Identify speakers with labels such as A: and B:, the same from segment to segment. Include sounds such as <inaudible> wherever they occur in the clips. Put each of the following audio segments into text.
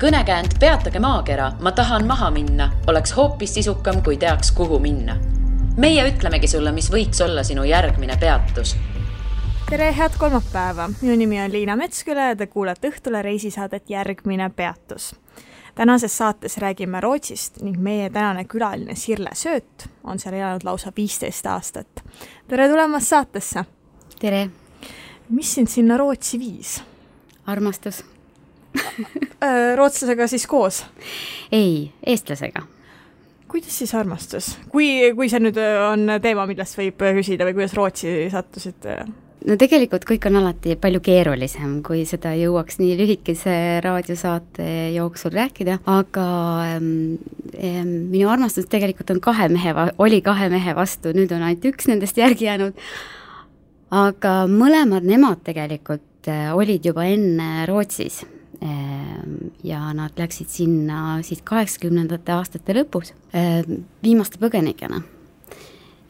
A: kõnekäänd Peatage maakera, ma tahan maha minna, oleks hoopis sisukam, kui teaks, kuhu minna. meie ütlemegi sulle, mis võiks olla sinu järgmine peatus
B: tere, head kolmapäeva, minu nimi on Liina Metsküla ja te kuulate Õhtule reisisaadet Järgmine peatus. tänases saates räägime Rootsist ning meie tänane külaline Sirle Sööt on seal elanud lausa viisteist aastat. tere tulemast saatesse!
C: tere!
B: mis sind sinna Rootsi viis?
C: armastus
B: rootslasega siis koos?
C: ei, eestlasega
B: kuidas siis armastus, kui, kui see nüüd on teema, millest võib küsida või kuidas Rootsi sattusite?
C: no tegelikult kõik on alati palju keerulisem, kui seda jõuaks nii lühikese raadiosaate jooksul rääkida, aga ähm, ähm, minu armastus tegelikult on kahe mehe, oli kahe mehe vastu, nüüd on ainult üks nendest järgi jäänud, aga mõlemad nemad tegelikult äh, olid juba enne Rootsis ja nad läksid sinna siis kaheksakümnendate aastate lõpus äh, viimaste põgenikena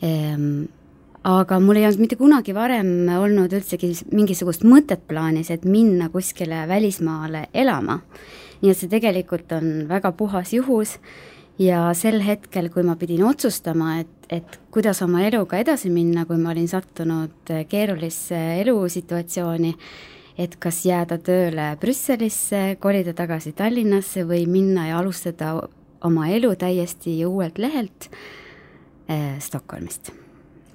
C: ähm, aga mul ei olnud mitte kunagi varem olnud üldsegi mingisugust mõtet plaanis, et minna kuskile välismaale elama. nii et see tegelikult on väga puhas juhus ja sel hetkel, kui ma pidin otsustama, et, et kuidas oma eluga edasi minna, kui ma olin sattunud keerulisse elusituatsiooni, et kas jääda tööle Brüsselisse, kolida tagasi Tallinnasse või minna ja alustada oma elu täiesti uuelt lehelt eh, Stockholmist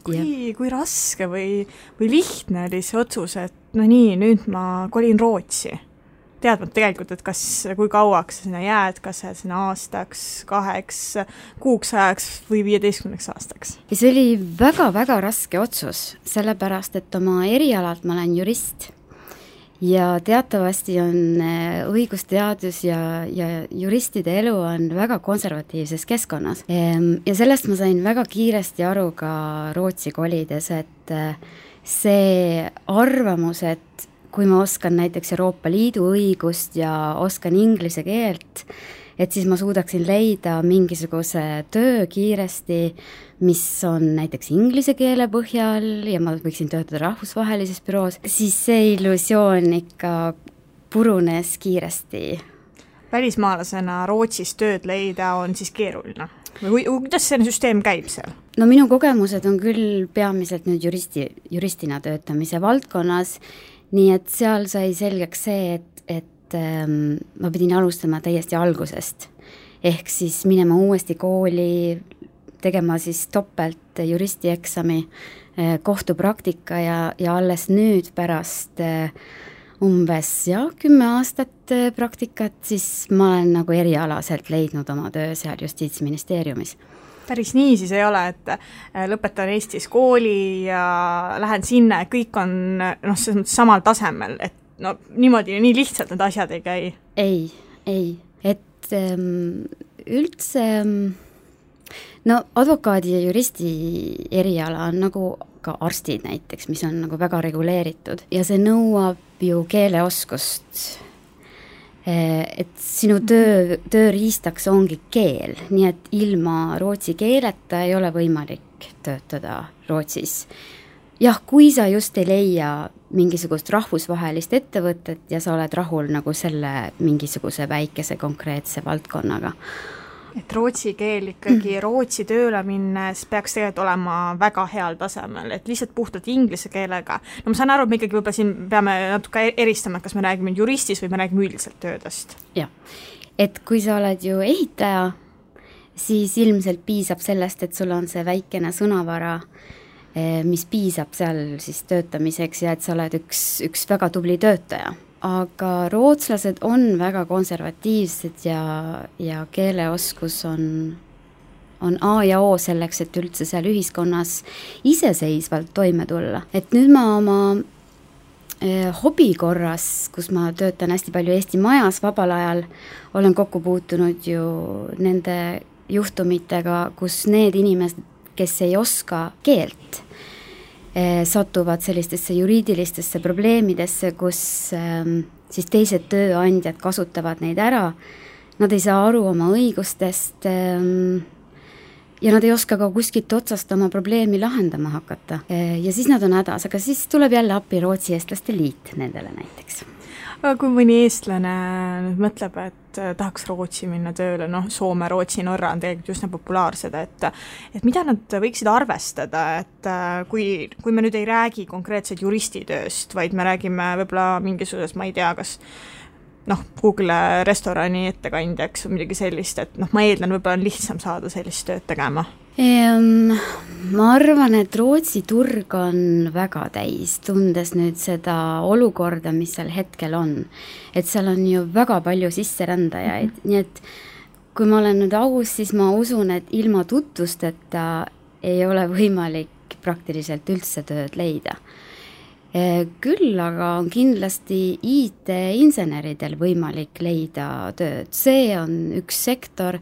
B: kui, kui raske või, või lihtne oli see otsus, et no nii, nüüd ma kolin Rootsi? teadmata tegelikult, et kas, kui kauaks sa sinna jääd, kas sa jääd sinna aastaks, kaheks, kuuks ajaks või viieteistkümneks aastaks?
C: ja see oli väga-väga raske otsus, sellepärast et oma erialalt ma olen jurist ja teatavasti on äh, õigusteadus ja, ja juristide elu on väga konservatiivses keskkonnas. Ehm, ja sellest ma sain väga kiiresti aru ka Rootsi kolides, et äh, see arvamus, et kui ma oskan näiteks Euroopa Liidu õigust ja oskan inglise keelt, et siis ma suudaksin leida mingisuguse töö kiiresti, mis on näiteks inglise keele põhjal ja ma võiksin töötada rahvusvahelises büroos, siis see illusioon ikka purunes kiiresti.
B: välismaalasena Rootsis tööd leida on siis keeruline? või kuidas see süsteem käib seal?
C: no minu kogemused on küll peamiselt nüüd juristi, juristina töötamise valdkonnas, nii et seal sai selgeks see, et, et et ähm, ma pidin alustama täiesti algusest. ehk siis minema uuesti kooli, tegema siis topelt juristieksami, äh, kohtupraktika ja, ja alles nüüd pärast äh, umbes jah, kümme aastat äh, praktikat, siis ma olen nagu erialaselt leidnud oma töö seal Justiitsministeeriumis
B: päris nii siis ei ole, et lõpetan Eestis kooli ja lähen sinna ja kõik on noh, selles mõttes samal tasemel, et no niimoodi, nii lihtsalt need asjad ei käi.
C: ei, ei, et ähm, üldse ähm, no advokaadi ja juristi eriala on nagu ka arstid näiteks, mis on nagu väga reguleeritud ja see nõuab ju keeleoskust. Äh, et sinu töö, tööriistaks ongi keel, nii et ilma rootsi keeleta ei ole võimalik töötada Rootsis jah, kui sa just ei leia mingisugust rahvusvahelist ettevõtet ja sa oled rahul nagu selle mingisuguse väikese konkreetse valdkonnaga.
B: et rootsi keel ikkagi mm., Rootsi tööle minnes peaks tegelikult olema väga heal tasemel, et lihtsalt puhtalt inglise keelega, no ma saan aru, et me ikkagi võib-olla siin peame natuke e-, eristama, et kas me räägime juristist või me räägime üldiselt töödest.
C: jah, et kui sa oled ju ehitaja, siis ilmselt piisab sellest, et sul on see väikene sõnavara Eh, mis piisab seal siis töötamiseks ja et sa oled üks, üks väga tubli töötaja. aga rootslased on väga konservatiivsed ja, ja keeleoskus on, on A ja O selleks, et üldse seal ühiskonnas iseseisvalt toime tulla. et nüüd ma oma eh, hobi korras, kus ma töötan hästi palju Eesti Majas vabal ajal, olen kokku puutunud ju nende juhtumitega, kus need inimesed, kes ei oska keelt, eh, satuvad sellistesse juriidilistesse probleemidesse, kus ehm, siis teised tööandjad kasutavad neid ära, nad ei saa aru oma õigustest ehm, ja nad ei oska ka kuskilt otsast oma probleemi lahendama hakata. Eh, ja siis nad on hädas, aga siis tuleb jälle appi Rootsi Eestlaste Liit nendele näiteks
B: aga kui mõni eestlane nüüd mõtleb, et äh, tahaks Rootsi minna tööle, noh, Soome, Rootsi, Norra on tegelikult üsna populaarsed, et et mida nad võiksid arvestada, et äh, kui, kui me nüüd ei räägi konkreetselt juristitööst, vaid me räägime võib-olla mingisugusest, ma ei tea, kas noh, Google restorani ettekandjaks või midagi sellist, et noh, ma eeldan, võib-olla on lihtsam saada sellist tööd tegema
C: ehm,? Ma arvan, et Rootsi turg on väga täis, tundes nüüd seda olukorda, mis seal hetkel on. et seal on ju väga palju sisserändajaid mm, -hmm. nii et kui ma olen nüüd aus, siis ma usun, et ilma tutvusteta ei ole võimalik praktiliselt üldse tööd leida küll aga on kindlasti IT-inseneridel võimalik leida tööd, see on üks sektor,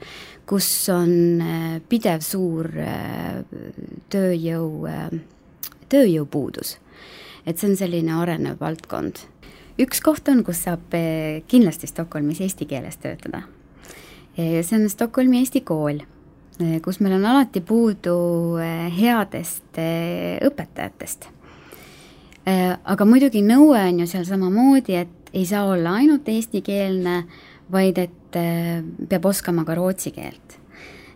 C: kus on eh, pidev suur eh, tööjõu, tööjõupuudus. et see on selline arenev valdkond. üks koht on, kus saab kindlasti Stockholmis eesti keeles töötada. see on Stockholmi Eesti Kool, kus meil on alati puudu headest õpetajatest aga muidugi nõue on ju seal samamoodi, et ei saa olla ainult eestikeelne, vaid et äh, peab oskama ka rootsi keelt.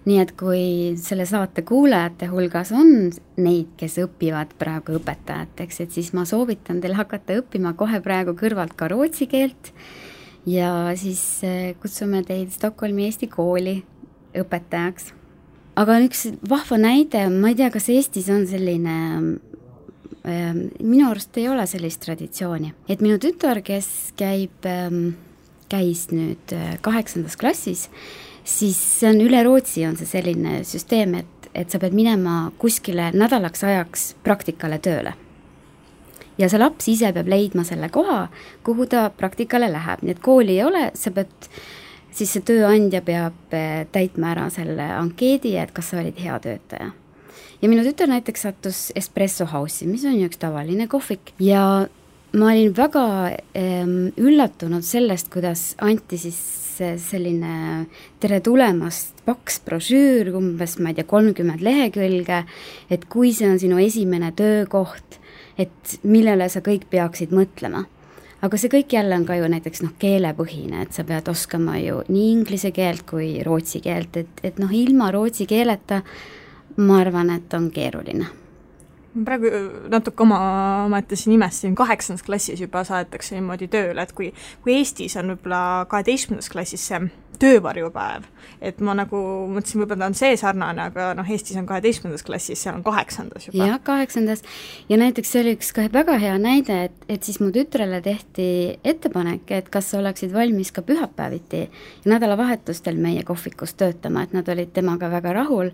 C: nii et kui selle saate kuulajate hulgas on neid, kes õpivad praegu õpetajateks, et siis ma soovitan teil hakata õppima kohe praegu kõrvalt ka rootsi keelt ja siis äh, kutsume teid Stockholmi Eesti Kooli õpetajaks. aga üks vahva näide, ma ei tea, kas Eestis on selline minu arust ei ole sellist traditsiooni, et minu tütar, kes käib, ehm, käis nüüd äh, kaheksandas klassis, siis see on üle Rootsi on see selline süsteem, et, et sa pead minema kuskile nädalaks ajaks praktikale tööle. ja see laps ise peab leidma selle koha, kuhu ta praktikale läheb, nii et kooli ei ole, sa pead siis see tööandja peab äh, täitma ära selle ankeedi, et kas sa olid hea töötaja ja minu tütar näiteks sattus Espresso House'i, mis on ju üks tavaline kohvik. Ja ma olin väga ähm, üllatunud sellest, kuidas anti siis selline tere tulemast paks brošüür, umbes ma ei tea, kolmkümmend lehekülge, et kui see on sinu esimene töökoht, et millele sa kõik peaksid mõtlema. Aga see kõik jälle on ka ju näiteks noh, keelepõhine, et sa pead oskama ju nii inglise keelt kui rootsi keelt, et, et noh, ilma rootsi keeleta ma arvan, et on keeruline.
B: Praegu äh, natuke oma, omaette siin imestasin, kaheksandas klassis juba saadetakse niimoodi tööle, et kui, kui Eestis on võib-olla kaheteistkümnendas klassis see töövarjupäev, et ma nagu mõtlesin, võib-olla ta on see sarnane, aga noh, Eestis on kaheteistkümnendas klassis, seal on kaheksandas juba.
C: jah, kaheksandas. Ja näiteks see oli üks ka väga hea näide, et, et siis mu tütrele tehti ettepanek, et kas oleksid valmis ka pühapäeviti ja nädalavahetustel meie kohvikus töötama, et nad olid temaga väga rahul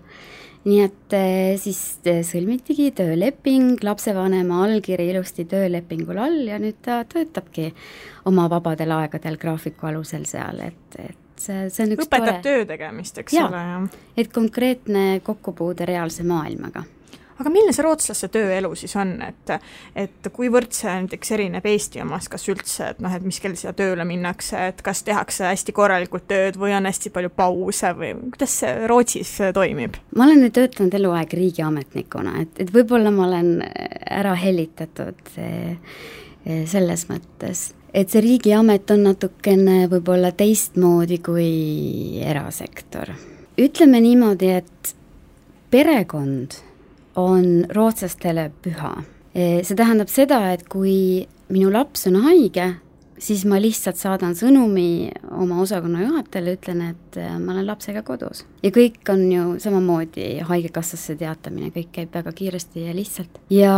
C: nii et eh, siis eh, sõlmitigi tööleping, lapsevanema allkiri ilusti töölepingul all ja nüüd ta töötabki oma vabadel aegadel graafiku alusel seal, et, et see, see on üks
B: õpetab tore... töö tegemist, eks ja, ole, jah.
C: et konkreetne kokkupuude reaalse maailmaga
B: aga milline see rootslaste tööelu siis on, et et kuivõrd see näiteks erineb Eesti omast, kas üldse, et noh, et mis kell siia tööle minnakse, et kas tehakse hästi korralikult tööd või on hästi palju pause või kuidas see Rootsis toimib?
C: ma olen nüüd töötanud eluaeg riigiametnikuna, et, et võib-olla ma olen ära hellitatud eh, selles mõttes et see riigiamet on natukene võib-olla teistmoodi kui erasektor. ütleme niimoodi, et perekond on rootslastele püha. E, see tähendab seda, et kui minu laps on haige, siis ma lihtsalt saadan sõnumi oma osakonna juhatajale, ütlen, et e, ma olen lapsega kodus. ja kõik on ju samamoodi Haigekassasse teatamine, kõik käib väga kiiresti ja lihtsalt. ja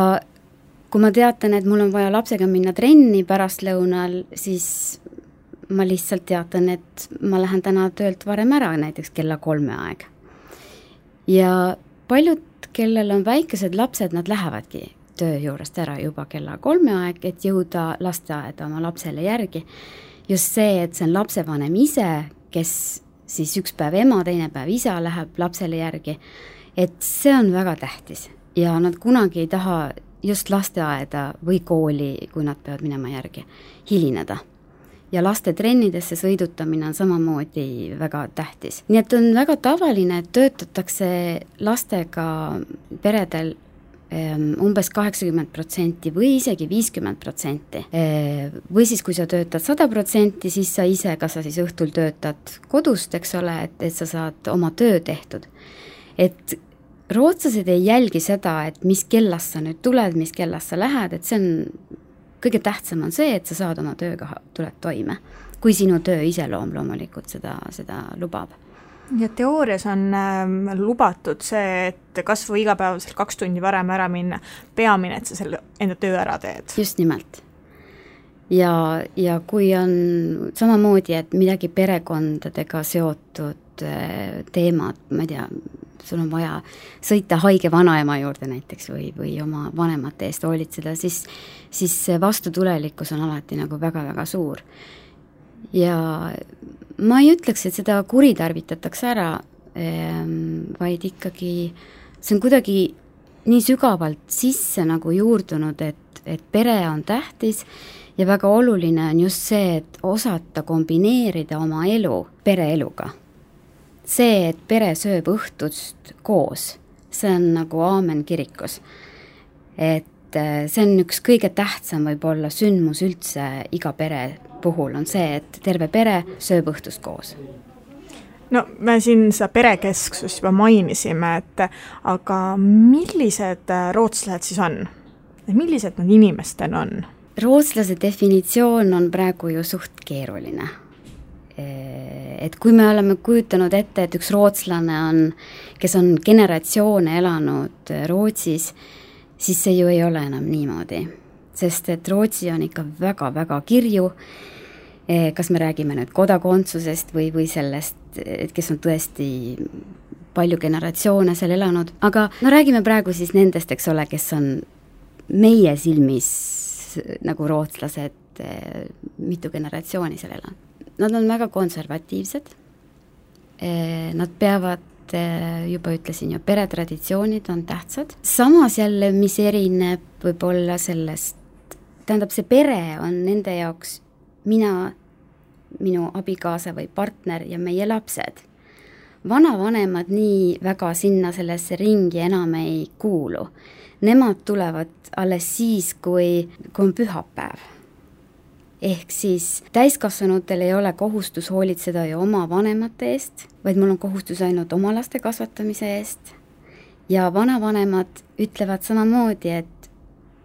C: kui ma teatan, et mul on vaja lapsega minna trenni pärastlõunal, siis ma lihtsalt teatan, et ma lähen täna töölt varem ära, näiteks kella kolme aeg. ja paljud kellel on väikesed lapsed, nad lähevadki töö juurest ära juba kella kolme aeg, et jõuda lasteaeda oma lapsele järgi. just see, et see on lapsevanem ise, kes siis üks päev ema, teine päev isa läheb lapsele järgi, et see on väga tähtis ja nad kunagi ei taha just lasteaeda või kooli, kui nad peavad minema järgi, hilineda ja laste trennidesse sõidutamine on samamoodi väga tähtis. nii et on väga tavaline, et töötatakse lastega peredel ehm, umbes kaheksakümmend protsenti või isegi viiskümmend protsenti. Või siis, kui sa töötad sada protsenti, siis sa ise, kas sa siis õhtul töötad kodust, eks ole, et, et sa saad oma töö tehtud. et rootslased ei jälgi seda, et mis kellast sa nüüd tuled, mis kellast sa lähed, et see on, kõige tähtsam on see, et sa saad oma tööga, tuled toime. kui sinu töö iseloom loomulikult seda, seda lubab
B: ja teoorias on äh, lubatud see, et kas või igapäevaselt kaks tundi varem ära minna, peamine, et sa selle enda töö ära teed.
C: just nimelt. Ja, ja kui on samamoodi, et midagi perekondadega seotud äh, teemad, ma ei tea, sul on vaja sõita haige vanaema juurde näiteks või, või oma vanemate eest hoolitseda, siis, siis see vastutulelikkus on alati nagu väga-väga suur. ja ma ei ütleks, et seda kuritarvitatakse ära, ehm, vaid ikkagi see on kuidagi nii sügavalt sisse nagu juurdunud, et, et pere on tähtis ja väga oluline on just see, et osata kombineerida oma elu pereeluga see, et pere sööb õhtust koos, see on nagu aamen kirikus. et äh, see on üks kõige tähtsam võib-olla sündmus üldse iga pere puhul, on see, et terve pere sööb õhtust koos
B: no me siin seda perekesksust juba mainisime, et aga millised äh, rootslased siis on? millised nad inimestena on?
C: Rootslase definitsioon on praegu ju suht keeruline. Et kui me oleme kujutanud ette, et üks rootslane on, kes on generatsioone elanud Rootsis, siis see ju ei ole enam niimoodi. sest et Rootsi on ikka väga-väga kirju, kas me räägime nüüd kodakondsusest või, või sellest, et kes on tõesti palju generatsioone seal elanud, aga no räägime praegu siis nendest, eks ole, kes on meie silmis nagu rootslased, mitu generatsiooni seal elanud nad on väga konservatiivsed, eh, nad peavad juba ütlesin ju, peretraditsioonid on tähtsad, samas jälle, mis erineb võib-olla sellest, tähendab, see pere on nende jaoks mina, minu abikaasa või partner ja meie lapsed. vanavanemad nii väga sinna sellesse ringi enam ei kuulu. Nemad tulevad alles siis, kui, kui on pühapäev ehk siis täiskasvanutel ei ole kohustus hoolitseda ju oma vanemate eest, vaid mul on kohustus ainult oma laste kasvatamise eest. ja vanavanemad ütlevad samamoodi, et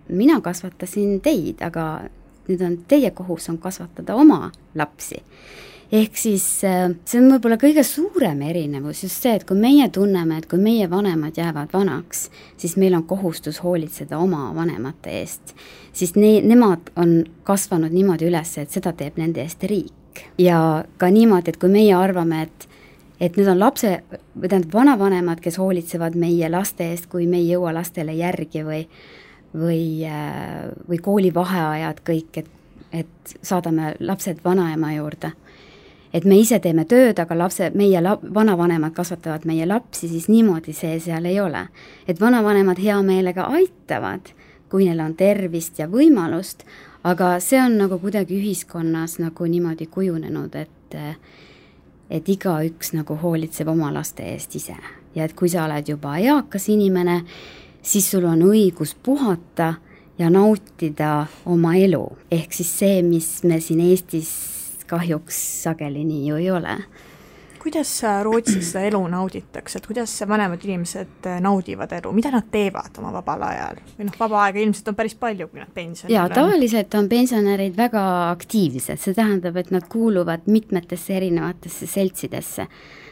C: mina kasvatasin teid, aga nüüd on teie kohus on kasvatada oma lapsi ehk siis äh, see on võib-olla kõige suurem erinevus just see, et kui meie tunneme, et kui meie vanemad jäävad vanaks, siis meil on kohustus hoolitseda oma vanemate eest. siis ne-, nemad on kasvanud niimoodi üles, et seda teeb nende eest riik. ja ka niimoodi, et kui meie arvame, et et need on lapse, või tähendab, vanavanemad, kes hoolitsevad meie laste eest, kui me ei jõua lastele järgi või või, äh, või koolivaheajad kõik, et, et saadame lapsed vanaema juurde et me ise teeme tööd, aga lapse, meie lap-, vanavanemad kasvatavad meie lapsi, siis niimoodi see seal ei ole. et vanavanemad hea meelega aitavad, kui neil on tervist ja võimalust, aga see on nagu kuidagi ühiskonnas nagu niimoodi kujunenud, et et igaüks nagu hoolitseb oma laste eest ise ja et kui sa oled juba eakas inimene, siis sul on õigus puhata ja nautida oma elu, ehk siis see, mis me siin Eestis kahjuks sageli nii ju ei ole.
B: kuidas Rootsis seda elu nauditakse, et kuidas vanemad inimesed äh, naudivad elu, mida nad teevad oma vabal ajal? või noh, vaba aega ilmselt on päris palju, kui nad pensionil
C: on. jaa, tavaliselt on pensionärid väga aktiivsed, see tähendab, et nad kuuluvad mitmetesse erinevatesse seltsidesse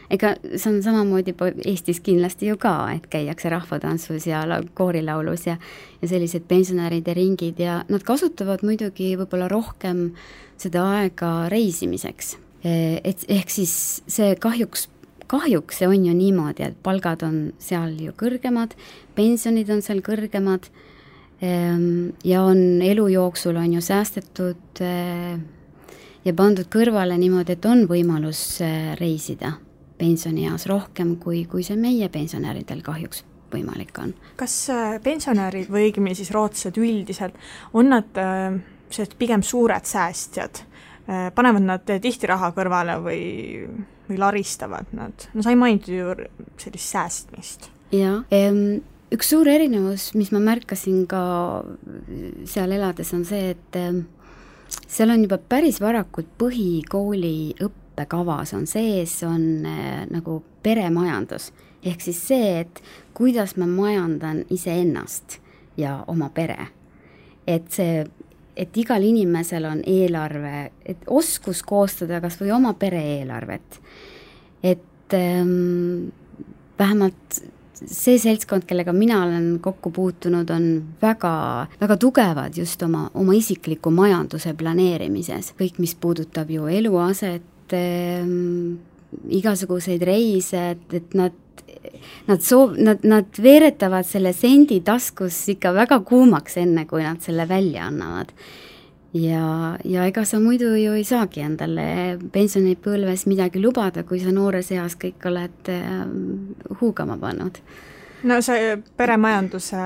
C: ega see on samamoodi Eestis kindlasti ju ka, et käiakse rahvatantsus ja koorilaulus ja ja sellised pensionäride ringid ja nad kasutavad muidugi võib-olla rohkem seda aega reisimiseks. E, et ehk siis see kahjuks, kahjuks see on ju niimoodi, et palgad on seal ju kõrgemad, pensionid on seal kõrgemad ehm, ja on elu jooksul on ju säästetud e, ja pandud kõrvale niimoodi, et on võimalus e, reisida pensionieas rohkem, kui, kui see meie pensionäridel kahjuks võimalik on.
B: kas pensionärid või õigemini siis rootslased üldiselt, on nad äh sellised pigem suured säästjad, äh, panevad nad tihti raha kõrvale või, või laristavad nad, no sa ei maininud ju sellist säästmist.
C: jah, üks suur erinevus, mis ma märkasin ka seal elades, on see, et seal on juba päris varakult põhikooli õppekavas on sees, on äh, nagu peremajandus. ehk siis see, et kuidas ma majandan iseennast ja oma pere. et see, et igal inimesel on eelarve, et oskus koostada kas või oma pere eelarvet. et ähm, vähemalt see seltskond, kellega mina olen kokku puutunud, on väga, väga tugevad just oma, oma isikliku majanduse planeerimises. kõik, mis puudutab ju eluaset ähm,, igasuguseid reise, et, et nad Nad soov-, nad, nad veeretavad selle sendi taskus ikka väga kuumaks, enne kui nad selle välja annavad. Ja, ja ega sa muidu ju ei saagi endale pensionipõlves midagi lubada, kui sa noores eas kõik oled ähm, huugama pannud
B: no see peremajanduse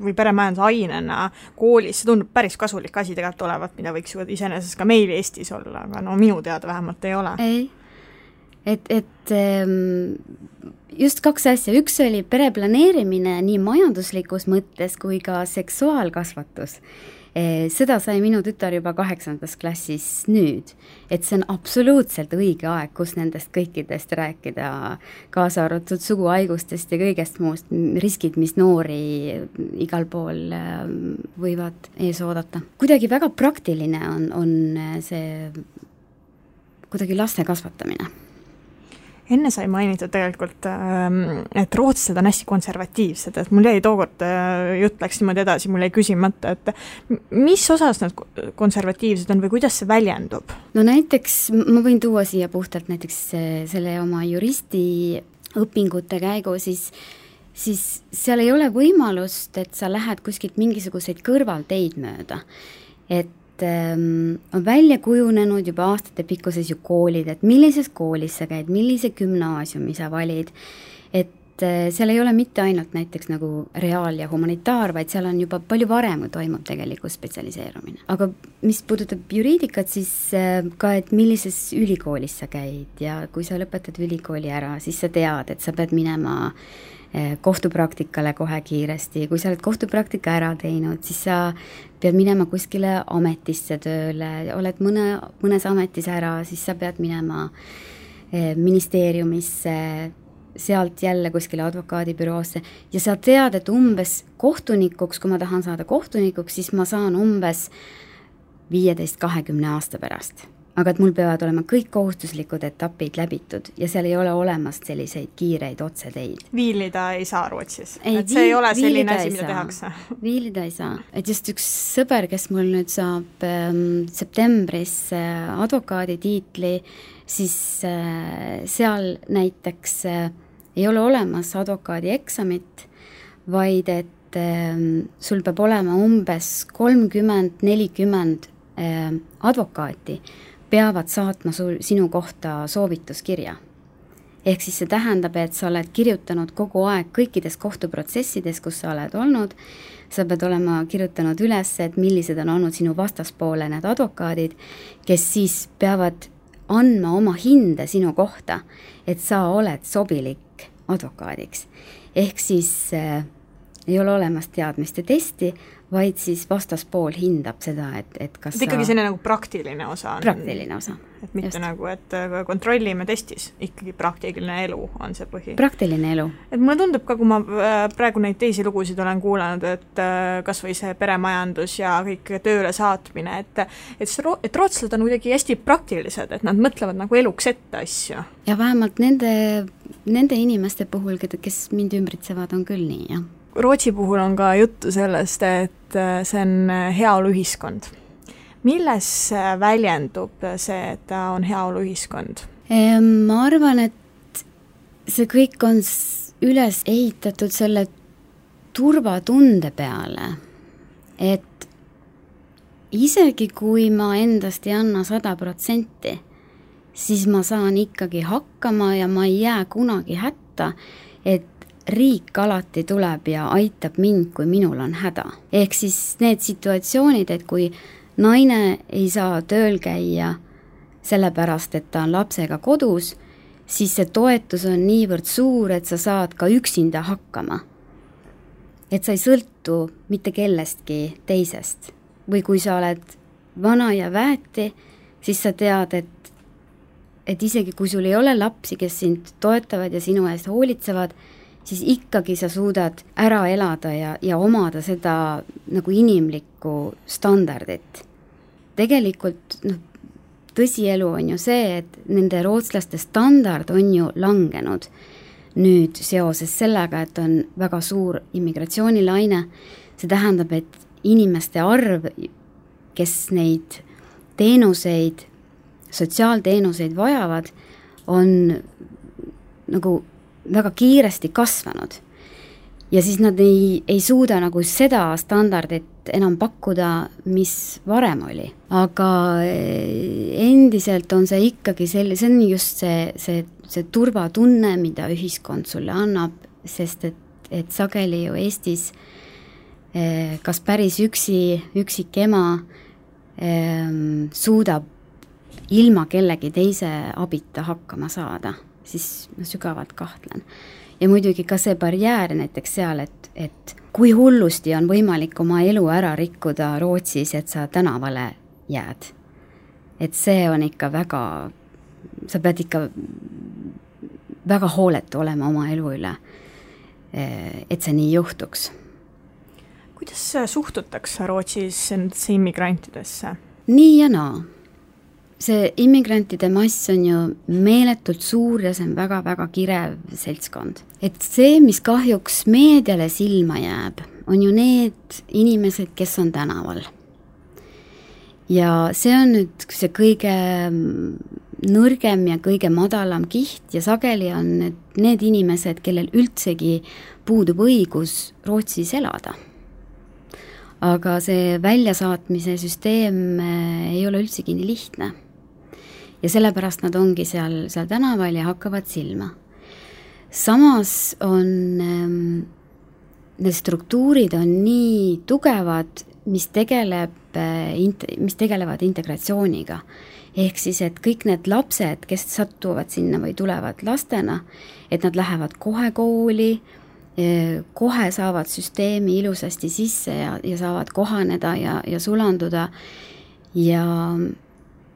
B: või peremajanduse ainena koolis, see tundub päris kasulik asi tegelikult olevat, mida võiks ju iseenesest ka meil Eestis olla, aga no minu teada vähemalt ei ole.
C: ei, et, et ähm, just kaks asja, üks oli pere planeerimine nii majanduslikus mõttes kui ka seksuaalkasvatus seda sai minu tütar juba kaheksandas klassis nüüd, et see on absoluutselt õige aeg, kus nendest kõikidest rääkida, kaasa arvatud suguhaigustest ja kõigest muust, riskid, mis noori igal pool eh, võivad ees oodata. kuidagi väga praktiline on, on see kuidagi laste kasvatamine
B: enne sai mainitud tegelikult, ähm, et rootslased on hästi konservatiivsed, et mul jäi tookord, äh, jutt läks niimoodi edasi, mul jäi küsimata, et mis osas nad konservatiivsed on või kuidas see väljendub?
C: no näiteks ma võin tuua siia puhtalt näiteks äh, selle oma juristi õpingute käigu, siis siis seal ei ole võimalust, et sa lähed kuskilt mingisuguseid kõrvalteid mööda. et ähm, on välja kujunenud juba aastatepikkuses ju koolid, et millises koolis sa käid, millise gümnaasiumi sa valid, et äh, seal ei ole mitte ainult näiteks nagu reaal- ja humanitaar, vaid seal on juba palju varem toimub tegelikult spetsialiseerumine. aga mis puudutab juriidikat, siis äh, ka, et millises ülikoolis sa käid ja kui sa lõpetad ülikooli ära, siis sa tead, et sa pead minema äh, kohtupraktikale kohe kiiresti, kui sa oled kohtupraktika ära teinud, siis sa pead minema kuskile ametisse tööle, oled mõne, mõnes ametis ära, siis sa pead minema eh, ministeeriumisse, sealt jälle kuskile advokaadibüroosse. Ja sa tead, et umbes kohtunikuks, kui ma tahan saada kohtunikuks, siis ma saan umbes viieteist, kahekümne aasta pärast aga et mul peavad olema kõik kohustuslikud etapid läbitud ja seal ei ole olemas selliseid kiireid otseteid.
B: viilida ei saa Rootsis? et see ei ole selline asi, mida tehakse? <laughs>
C: viilida ei saa, et just üks sõber, kes mul nüüd saab ähm, septembris äh, advokaaditiitli, siis äh, seal näiteks äh, ei ole olemas advokaadieksamit, vaid et äh, sul peab olema umbes kolmkümmend, nelikümmend äh, advokaati peavad saatma sul, sinu kohta soovituskirja. ehk siis see tähendab, et sa oled kirjutanud kogu aeg kõikides kohtuprotsessides, kus sa oled olnud, sa pead olema kirjutanud üles, et millised on olnud sinu vastaspoole need advokaadid, kes siis peavad andma oma hinde sinu kohta, et sa oled sobilik advokaadiks. ehk siis äh, ei ole olemas teadmiste testi, vaid siis vastaspool hindab seda, et, et kas
B: et ikkagi selline nagu praktiline osa on
C: praktiline osa.
B: et mitte Just. nagu, et äh, kontrollime testis, ikkagi praktiline elu on see põhi.
C: praktiline elu.
B: et mulle tundub ka, kui ma äh, praegu neid teisi lugusid olen kuulanud, et äh, kas või see peremajandus ja kõik tööle saatmine, et et see, et rootslased on kuidagi hästi praktilised, et nad mõtlevad nagu eluks ette asju.
C: ja vähemalt nende, nende inimeste puhul, keda, kes mind ümbritsevad, on küll nii, jah
B: Rootsi puhul on ka juttu sellest, et äh, see on äh, heaoluühiskond. milles äh, väljendub see, et ta on heaoluühiskond?
C: ma arvan, et see kõik on üles ehitatud selle turvatunde peale, et isegi kui ma endast ei anna sada protsenti, siis ma saan ikkagi hakkama ja ma ei jää kunagi hätta, et riik alati tuleb ja aitab mind, kui minul on häda. ehk siis need situatsioonid, et kui naine ei saa tööl käia sellepärast, et ta on lapsega kodus, siis see toetus on niivõrd suur, et sa saad ka üksinda hakkama. et sa ei sõltu mitte kellestki teisest. või kui sa oled vana ja väeti, siis sa tead, et et isegi kui sul ei ole lapsi, kes sind toetavad ja sinu eest hoolitsevad, siis ikkagi sa suudad ära elada ja, ja omada seda nagu inimlikku standardit. tegelikult noh, tõsielu on ju see, et nende rootslaste standard on ju langenud nüüd seoses sellega, et on väga suur immigratsioonilaine, see tähendab, et inimeste arv, kes neid teenuseid, sotsiaalteenuseid vajavad, on nagu väga kiiresti kasvanud. ja siis nad ei, ei suuda nagu seda standardit enam pakkuda, mis varem oli. aga eh, endiselt on see ikkagi selline, see on just see, see, see turvatunne, mida ühiskond sulle annab, sest et, et sageli ju Eestis eh, kas päris üksi, üksik ema eh, suudab ilma kellegi teise abita hakkama saada siis ma sügavalt kahtlen. ja muidugi ka see barjäär näiteks seal, et, et kui hullusti on võimalik oma elu ära rikkuda Rootsis, et sa tänavale jääd. et see on ikka väga, sa pead ikka väga hooletu olema oma elu üle, et see nii juhtuks.
B: kuidas suhtutakse Rootsis nendesse immigrantidesse?
C: nii ja naa see immigrantide mass on ju meeletult suur ja see on väga-väga kirev seltskond. et see, mis kahjuks meediale silma jääb, on ju need inimesed, kes on tänaval. ja see on nüüd see kõige nõrgem ja kõige madalam kiht ja sageli on need, need inimesed, kellel üldsegi puudub õigus Rootsis elada aga see väljasaatmise süsteem eh, ei ole üldsegi nii lihtne ja sellepärast nad ongi seal, seal tänaval ja hakkavad silma. samas on ähm, need struktuurid on nii tugevad, mis tegeleb äh, mis tegelevad integratsiooniga. ehk siis, et kõik need lapsed, kes satuvad sinna või tulevad lastena, et nad lähevad kohe kooli, äh, kohe saavad süsteemi ilusasti sisse ja, ja saavad kohaneda ja, ja sulanduda ja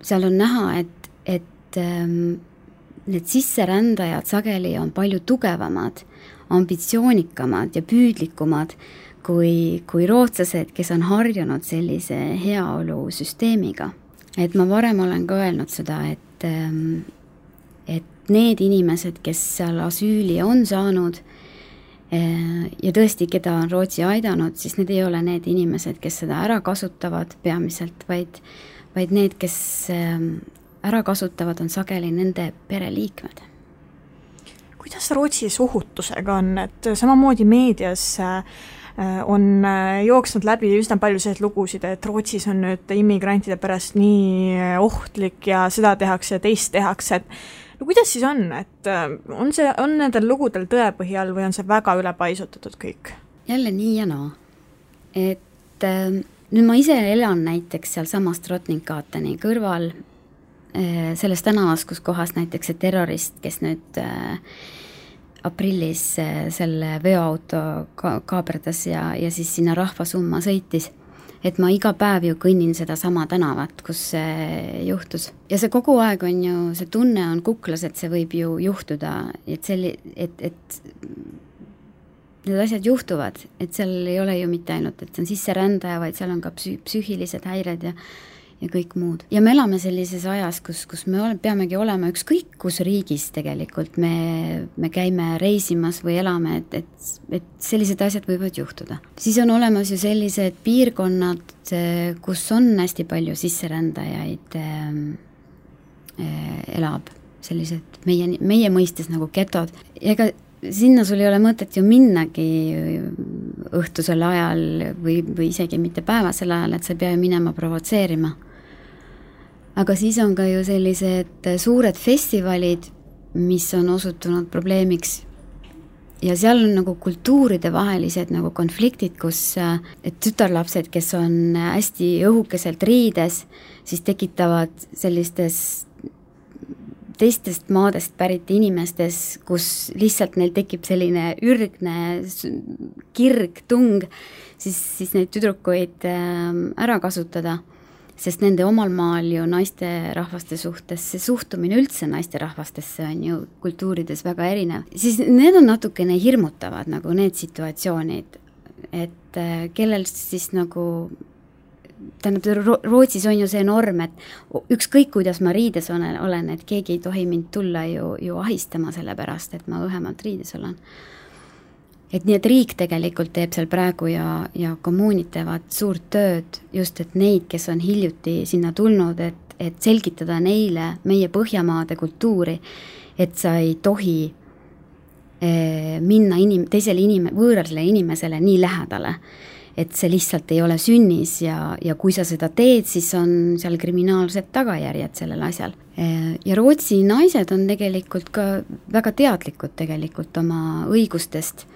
C: seal on näha, et et ähm, need sisserändajad sageli on palju tugevamad, ambitsioonikamad ja püüdlikumad kui, kui rootslased, kes on harjunud sellise heaolusüsteemiga. et ma varem olen ka öelnud seda, et ähm, et need inimesed, kes seal asüüli on saanud äh, ja tõesti, keda on Rootsi aidanud, siis need ei ole need inimesed, kes seda ära kasutavad peamiselt, vaid vaid need, kes ähm, ära kasutavad, on sageli nende pereliikmed.
B: kuidas Rootsis ohutusega on, et samamoodi meedias äh, on äh, jooksnud läbi üsna palju selliseid lugusid, et Rootsis on nüüd immigrantide pärast nii äh, ohtlik ja seda tehakse ja teist tehakse, et no kuidas siis on, et on see, on nendel lugudel tõepõhi all või on see väga ülepaisutatud kõik?
C: jälle nii ja naa. et äh, nüüd ma ise elan näiteks sealsamas Trotninkateni kõrval selles tänavas, kus kohas näiteks see terrorist, kes nüüd äh, aprillis äh, selle veoauto ka-, kaaberdas ja, ja siis sinna Rahvasumma sõitis, et ma iga päev ju kõnnin sedasama tänavat, kus see juhtus. ja see kogu aeg on ju, see tunne on kuklas, et see võib ju juhtuda, et selli-, et, et need asjad juhtuvad, et seal ei ole ju mitte ainult, et see on sisserändaja, vaid seal on ka psü-, psüühilised häired ja ja kõik muud. ja me elame sellises ajas, kus, kus me ole, peamegi olema ükskõik kus riigis tegelikult me, me käime reisimas või elame, et, et, et sellised asjad võivad juhtuda. siis on olemas ju sellised piirkonnad, kus on hästi palju sisserändajaid äh, elab, sellised meie, meie mõistes nagu getod, ega sinna sul ei ole mõtet ju minnagi õhtusel ajal või, või isegi mitte päevasel ajal, et sa ei pea ju minema provotseerima aga siis on ka ju sellised suured festivalid, mis on osutunud probleemiks. Ja seal on nagu kultuuridevahelised nagu konfliktid, kus et tütarlapsed, kes on hästi õhukeselt riides, siis tekitavad sellistes teistest maadest pärit inimestes, kus lihtsalt neil tekib selline ürgne kirg, tung, siis, siis neid tüdrukuid ähm, ära kasutada, sest nende omal maal ju naisterahvaste suhtes, see suhtumine üldse naisterahvastesse on ju kultuurides väga erinev, siis need on natukene hirmutavad nagu need situatsioonid, et äh, kellel siis nagu tähendab, Rootsis on ju see norm, et ükskõik, kuidas ma riides olen, olen, et keegi ei tohi mind tulla ju, ju ahistama selle pärast, et ma õhemalt riides olen. Et nii, et riik tegelikult teeb seal praegu ja, ja kommuunid teevad suurt tööd just, et neid, kes on hiljuti sinna tulnud, et, et selgitada neile meie Põhjamaade kultuuri, et sa ei tohi eh, minna inim-, teisele inim-, võõrale inimesele nii lähedale et see lihtsalt ei ole sünnis ja, ja kui sa seda teed, siis on seal kriminaalsed tagajärjed sellel asjal. ja Rootsi naised on tegelikult ka väga teadlikud tegelikult oma õigustest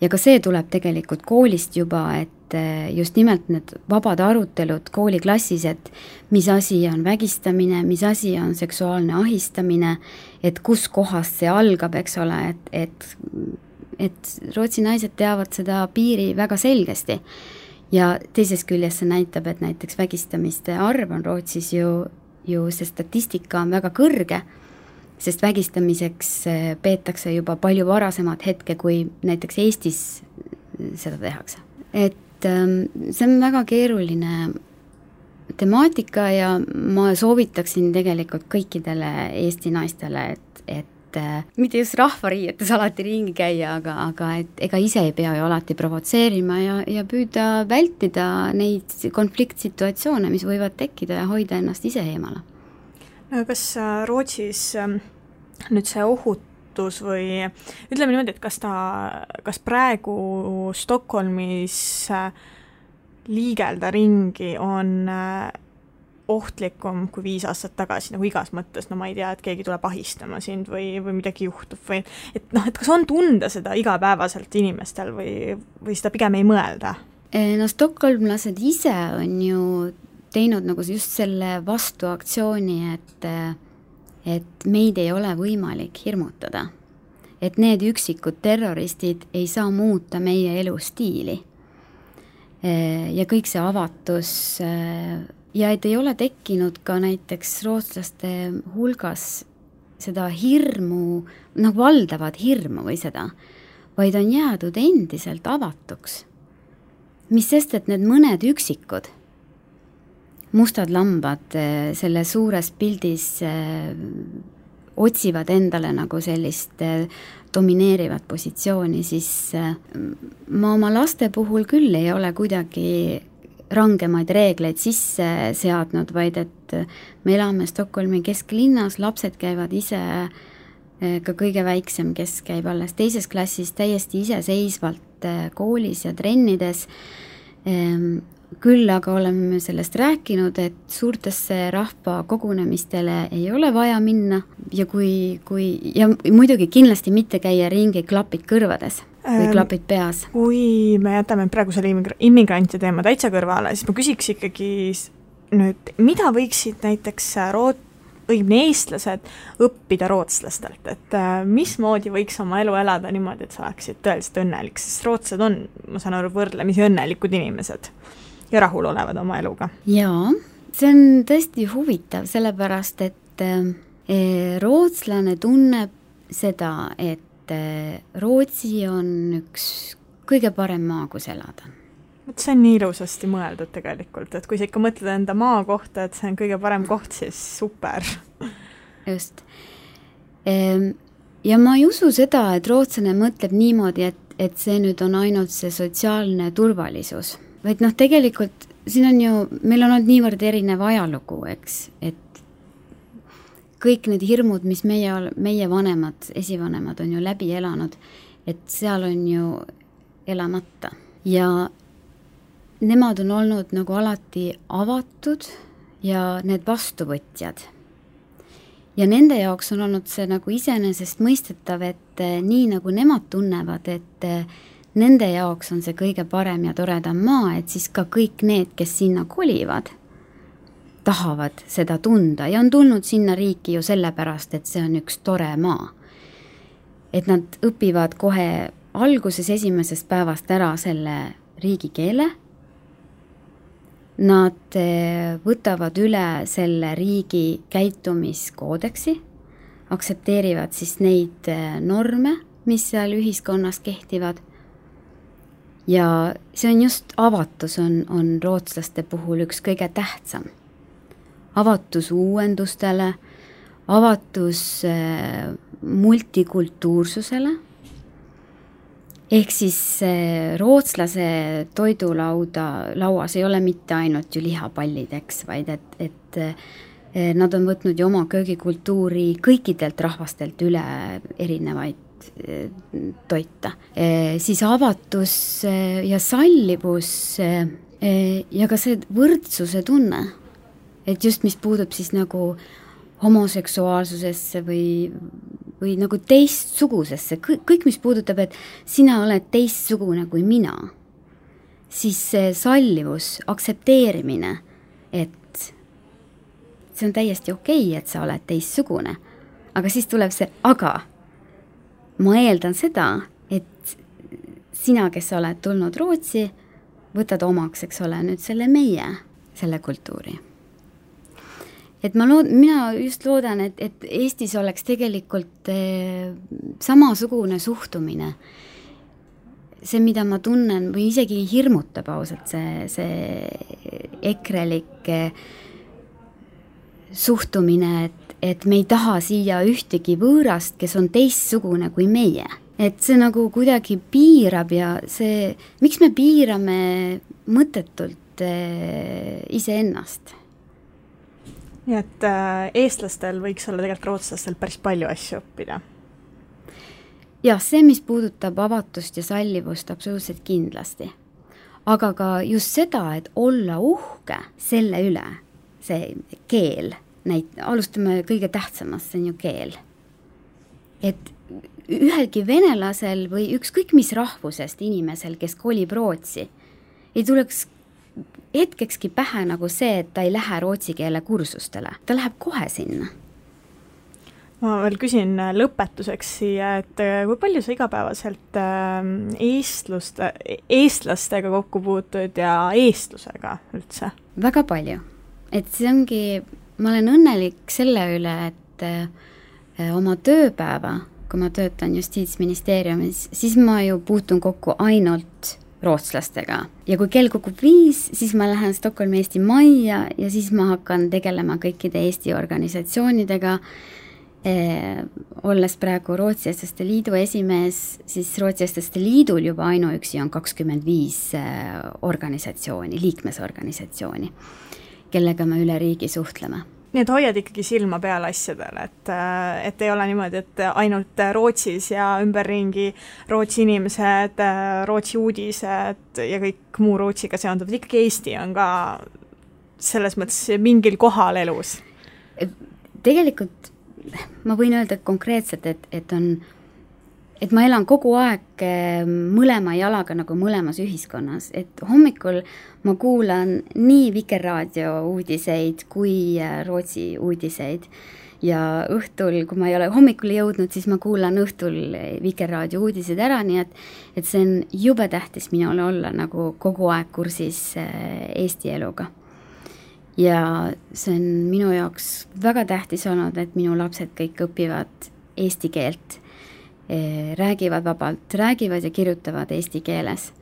C: ja ka see tuleb tegelikult koolist juba, et just nimelt need vabad arutelud kooliklassis, et mis asi on vägistamine, mis asi on seksuaalne ahistamine, et kuskohast see algab, eks ole, et, et et Rootsi naised teavad seda piiri väga selgesti. ja teisest küljest see näitab, et näiteks vägistamiste arv on Rootsis ju, ju see statistika on väga kõrge, sest vägistamiseks eh, peetakse juba palju varasemat hetke, kui näiteks Eestis seda tehakse. et ähm, see on väga keeruline temaatika ja ma soovitaksin tegelikult kõikidele Eesti naistele, et et äh, mitte just rahvariietes alati ringi käia, aga, aga et ega ise ei pea ju alati provotseerima ja, ja püüda vältida neid konfliktsituatsioone, mis võivad tekkida ja hoida ennast ise eemale.
B: Kas äh, Rootsis ähm, nüüd see ohutus või ütleme niimoodi, et kas ta, kas praegu Stockholmis äh, liigelda ringi on ohtlikum kui viis aastat tagasi nagu igas mõttes, no ma ei tea, et keegi tuleb ahistama sind või, või midagi juhtub või et noh, et kas on tunda seda igapäevaselt inimestel või, või seda pigem ei mõelda?
C: no stockholmlased ise on ju teinud nagu just selle vastuaktsiooni, et et meid ei ole võimalik hirmutada. et need üksikud terroristid ei saa muuta meie elustiili. ja kõik see avatus ja et ei ole tekkinud ka näiteks rootslaste hulgas seda hirmu, noh, valdavat hirmu või seda, vaid on jäädud endiselt avatuks. mis sest, et need mõned üksikud mustad lambad eh, selles suures pildis eh, otsivad endale nagu sellist eh, domineerivat positsiooni, siis ma oma laste puhul küll ei ole kuidagi rangemaid reegleid sisse seadnud, vaid et me elame Stockholmi kesklinnas, lapsed käivad ise, ka kõige väiksem, kes käib alles teises klassis, täiesti iseseisvalt koolis ja trennides. Küll aga oleme sellest rääkinud, et suurtesse rahvakogunemistele ei ole vaja minna ja kui, kui ja muidugi kindlasti mitte käia ringi klapid kõrvades või ähm, klapid peas?
B: kui me jätame praegu selle immigra-, immigrantide teema täitsa kõrvale, siis ma küsiks ikkagi nüüd, mida võiksid näiteks root-, õigemini eestlased õppida rootslastelt, et äh, mismoodi võiks oma elu elada niimoodi, et sa oleksid tõeliselt õnnelik, sest rootslased on, ma saan aru, võrdlemisi õnnelikud inimesed ja rahulolevad oma eluga.
C: jaa, see on tõesti huvitav, sellepärast et äh, rootslane tunneb seda, et et eh, Rootsi on üks kõige parem maa, kus elada.
B: vot see on nii ilusasti mõeldud tegelikult, et kui sa ikka mõtled enda maa kohta, et see on kõige parem koht, siis super.
C: just. Ehm, ja ma ei usu seda, et rootslane mõtleb niimoodi, et, et see nüüd on ainult see sotsiaalne turvalisus, vaid noh, tegelikult siin on ju, meil on olnud niivõrd erinev ajalugu, eks, et kõik need hirmud, mis meie, meie vanemad, esivanemad on ju läbi elanud, et seal on ju elamata ja nemad on olnud nagu alati avatud ja need vastuvõtjad. ja nende jaoks on olnud see nagu iseenesestmõistetav, et eh, nii nagu nemad tunnevad, et eh, nende jaoks on see kõige parem ja toredam maa, et siis ka kõik need, kes sinna kolivad, tahavad seda tunda ja on tulnud sinna riiki ju sellepärast, et see on üks tore maa. et nad õpivad kohe alguses esimesest päevast ära selle riigikeele. Nad eh, võtavad üle selle riigi käitumiskoodeksi, aktsepteerivad siis neid eh, norme, mis seal ühiskonnas kehtivad ja see on just, avatus on, on rootslaste puhul üks kõige tähtsam. avatus uuendustele, avatus äh, multikultuursusele, ehk siis äh, rootslase toidulauda, lauas ei ole mitte ainult ju lihapallid, eks, vaid et, et äh, nad on võtnud ju oma köögikultuuri kõikidelt rahvastelt üle erinevaid toita. Eh, siis avatus eh, ja sallivus ja ka see võrdsuse tunne, et just, mis puudub siis nagu homoseksuaalsusesse või, või nagu teistsugusesse, kõik, mis puudutab, et sina oled teistsugune kui mina, siis see sallivus, aktsepteerimine, et see on täiesti okei okay,, et sa oled teistsugune. aga siis tuleb see aga ma eeldan seda, et sina, kes sa oled tulnud Rootsi, võtad omaks, eks ole, nüüd selle meie, selle kultuuri. et ma lood-, mina just loodan, et, et Eestis oleks tegelikult eh, samasugune suhtumine. see, mida ma tunnen või isegi hirmutab ausalt, see, see ekrelik eh, suhtumine, et et me ei taha siia ühtegi võõrast, kes on teistsugune kui meie. et see nagu kuidagi piirab ja see, miks me piirame mõttetult äh, iseennast?
B: nii et äh, eestlastel võiks olla tegelikult rootslastel päris palju asju õppida.
C: jah, see, mis puudutab avatust ja sallivust, absoluutselt kindlasti. aga ka just seda, et olla uhke selle üle, see keel näit-, alustame kõige tähtsamast, see on ju keel. et ühelgi venelasel või ükskõik mis rahvusest inimesel, kes kolib Rootsi, ei tuleks hetkekski pähe nagu see, et ta ei lähe rootsi keele kursustele, ta läheb kohe sinna
B: ma veel küsin lõpetuseks siia, et äh, kui palju sa igapäevaselt ähm, eestluste, eestlastega kokku puutud ja eestlusega üldse?
C: väga palju, et see ongi ma olen õnnelik selle üle, et äh, oma tööpäeva, kui ma töötan Justiitsministeeriumis, siis ma ju puutun kokku ainult rootslastega ja kui kell kukub viis, siis ma lähen Stockholmi Eesti Majja ja siis ma hakkan tegelema kõikide Eesti organisatsioonidega eh,. olles praegu Rootsi Eestlaste Liidu esimees, siis Rootsi Eestlaste Liidul juba ainuüksi on kakskümmend viis eh, organisatsiooni, liikmesorganisatsiooni kellega me üle riigi suhtleme
B: nii et hoiad ikkagi silma peal asjadel, et, et ei ole niimoodi, et ainult Rootsis ja ümberringi Rootsi inimesed, Rootsi uudised ja kõik muu Rootsiga seonduv, ikkagi Eesti on ka selles mõttes mingil kohal elus?
C: tegelikult ma võin öelda konkreetselt, et, et on et ma elan kogu aeg ehm, mõlema jalaga nagu mõlemas ühiskonnas, et hommikul ma kuulan nii Vikerraadio uudiseid kui äh, Rootsi uudiseid. Ja õhtul, kui ma ei ole hommikul jõudnud, siis ma kuulan õhtul Vikerraadio uudised ära, nii et et see on jube tähtis minule olla nagu kogu aeg kursis äh, Eesti eluga. ja see on minu jaoks väga tähtis olnud, et minu lapsed kõik õpivad eesti keelt. Eh, räägivad vabalt, räägivad ja kirjutavad eesti keeles.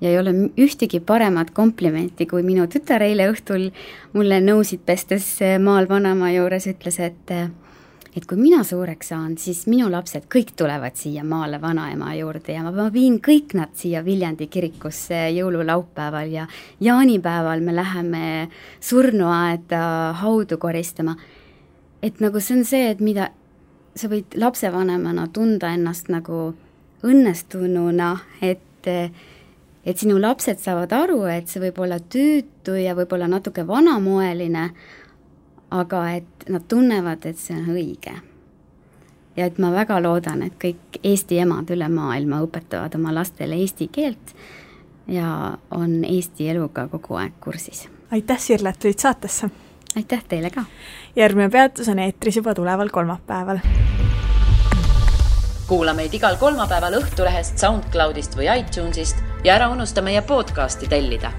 C: ja ei ole ühtegi paremat komplimenti, kui minu tütar eile õhtul mulle nõusid pestes eh, maal vanaema juures ütles, et eh, et kui mina suureks saan, siis minu lapsed kõik tulevad siia maale vanaema juurde ja ma viin kõik nad siia Viljandi kirikusse jõululaupäeval ja jaanipäeval me läheme surnuaeda haudu koristama. et nagu see on see, et mida sa võid lapsevanemana tunda ennast nagu õnnestununa, et, et sinu lapsed saavad aru, et see võib olla tüütu ja võib-olla natuke vanamoeline, aga et nad tunnevad, et see on õige. ja et ma väga loodan, et kõik Eesti emad üle maailma õpetavad oma lastele eesti keelt ja on Eesti eluga kogu aeg kursis.
B: aitäh, Sirle, et tulid saatesse!
C: Aitäh teile ka!
B: järgmine peatus on eetris juba tuleval kolmapäeval.
A: kuula meid igal kolmapäeval Õhtulehest, SoundCloudist või iTunesist ja ära unusta meie podcasti tellida